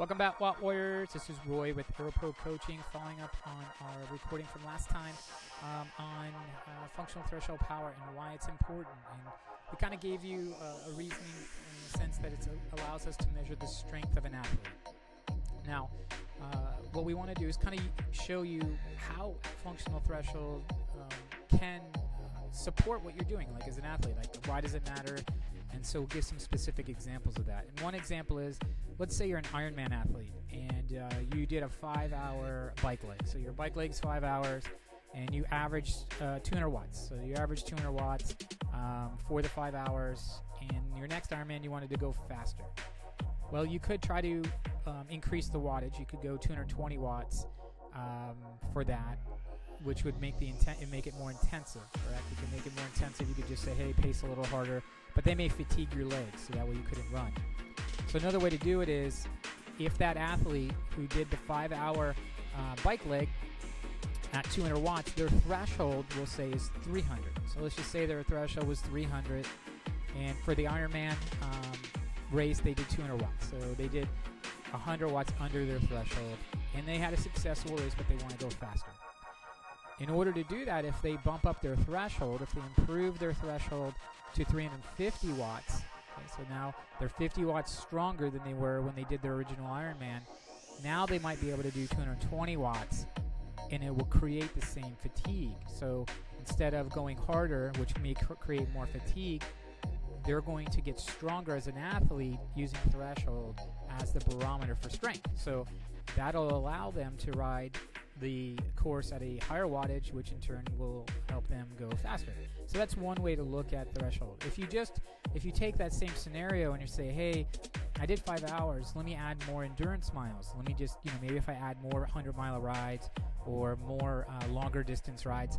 Welcome back, Watt Warriors. This is Roy with AeroPro Coaching, following up on our recording from last time um, on uh, functional threshold power and why it's important. And we kind of gave you uh, a reasoning in the sense that it allows us to measure the strength of an athlete. Now, uh, what we want to do is kind of show you how functional threshold um, can uh, support what you're doing, like as an athlete. Like, why does it matter? And so we'll give some specific examples of that. And one example is, let's say you're an Ironman athlete and uh, you did a five-hour bike leg. So your bike leg's five hours, and you averaged uh, 200 watts. So you average 200 watts um, for the five hours. And your next Ironman, you wanted to go faster. Well, you could try to um, increase the wattage. You could go 220 watts um, for that, which would make the intent and make it more intensive. Correct? You can make it more intensive. You could just say, "Hey, pace a little harder," but they may fatigue your legs, so that way you couldn't run. So another way to do it is, if that athlete who did the five-hour uh, bike leg at 200 watts, their threshold we'll say is 300. So let's just say their threshold was 300, and for the Ironman um, race they did 200 watts. So they did 100 watts under their threshold, and they had a successful race, but they want to go faster. In order to do that, if they bump up their threshold, if they improve their threshold to 350 watts, okay, so now they're 50 watts stronger than they were when they did their original Ironman. Now they might be able to do 220 watts, and it will create the same fatigue. So instead of going harder, which may cr- create more fatigue, they're going to get stronger as an athlete using threshold as the barometer for strength. So that'll allow them to ride the course at a higher wattage, which in turn will help them go faster. So that's one way to look at threshold. If you just if you take that same scenario and you say, hey, I did five hours, let me add more endurance miles. Let me just you know maybe if I add more 100 mile rides or more uh, longer distance rides,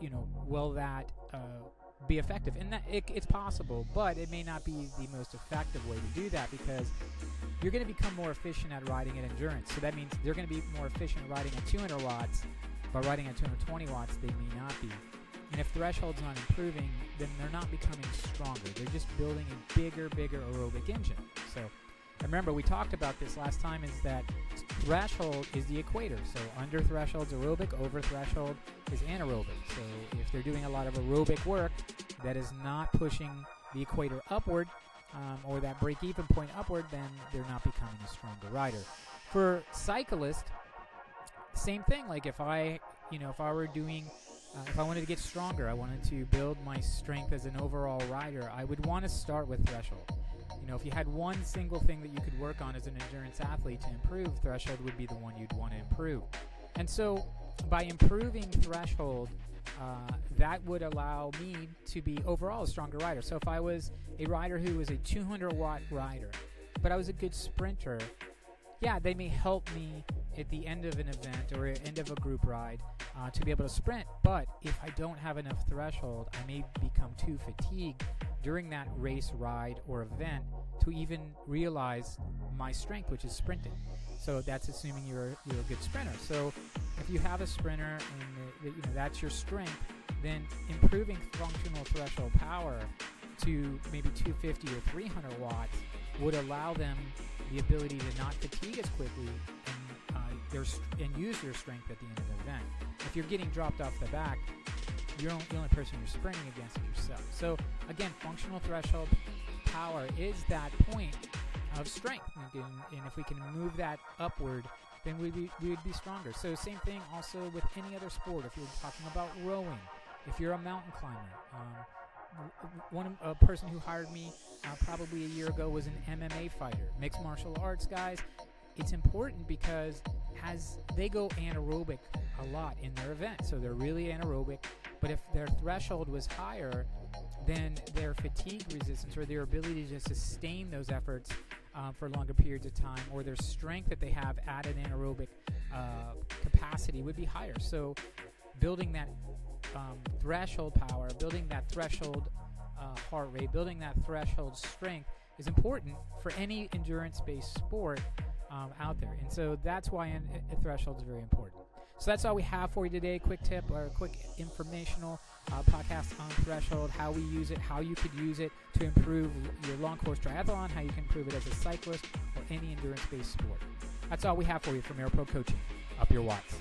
you know, will that uh, be effective. And that it, it's possible, but it may not be the most effective way to do that because you're going to become more efficient at riding at endurance. So that means they're going to be more efficient riding at 200 watts, but riding at 220 watts they may not be. And if threshold's not improving, then they're not becoming stronger. They're just building a bigger, bigger aerobic engine. So remember, we talked about this last time. Is that threshold is the equator. So under threshold is aerobic, over threshold is anaerobic. So if they're doing a lot of aerobic work that is not pushing the equator upward um, or that break-even point upward, then they're not becoming a stronger rider. For cyclists, same thing. Like if I, you know, if I were doing uh, if I wanted to get stronger, I wanted to build my strength as an overall rider, I would want to start with threshold. You know, if you had one single thing that you could work on as an endurance athlete to improve, threshold would be the one you'd want to improve. And so, by improving threshold, uh, that would allow me to be overall a stronger rider. So, if I was a rider who was a 200 watt rider, but I was a good sprinter, yeah, they may help me at the end of an event or end of a group ride uh, to be able to sprint. But if I don't have enough threshold, I may become too fatigued during that race, ride, or event to even realize my strength, which is sprinting. So that's assuming you're you're a good sprinter. So if you have a sprinter and you know that's your strength, then improving functional threshold power to maybe 250 or 300 watts would allow them the ability to not fatigue as quickly and, uh, their, and use their strength at the end of the event. If you're getting dropped off the back, you're the only person you're sprinting against is yourself. So again, functional threshold power is that point of strength, and, and if we can move that upward, then we'd be we would be stronger. So same thing also with any other sport. If you're talking about rowing, if you're a mountain climber. Um, one a person who hired me uh, probably a year ago was an MMA fighter, mixed martial arts guys. It's important because as they go anaerobic a lot in their event, so they're really anaerobic. But if their threshold was higher, then their fatigue resistance or their ability to sustain those efforts um, for longer periods of time, or their strength that they have at an anaerobic uh, capacity would be higher. So, building that um, threshold power, building that threshold uh, heart rate, building that threshold strength is important for any endurance based sport um, out there. And so that's why a threshold is very important. So that's all we have for you today. Quick tip or a quick informational uh, podcast on Threshold, how we use it, how you could use it to improve your long course triathlon, how you can improve it as a cyclist or any endurance based sport. That's all we have for you from AeroPro Coaching. Up your watts.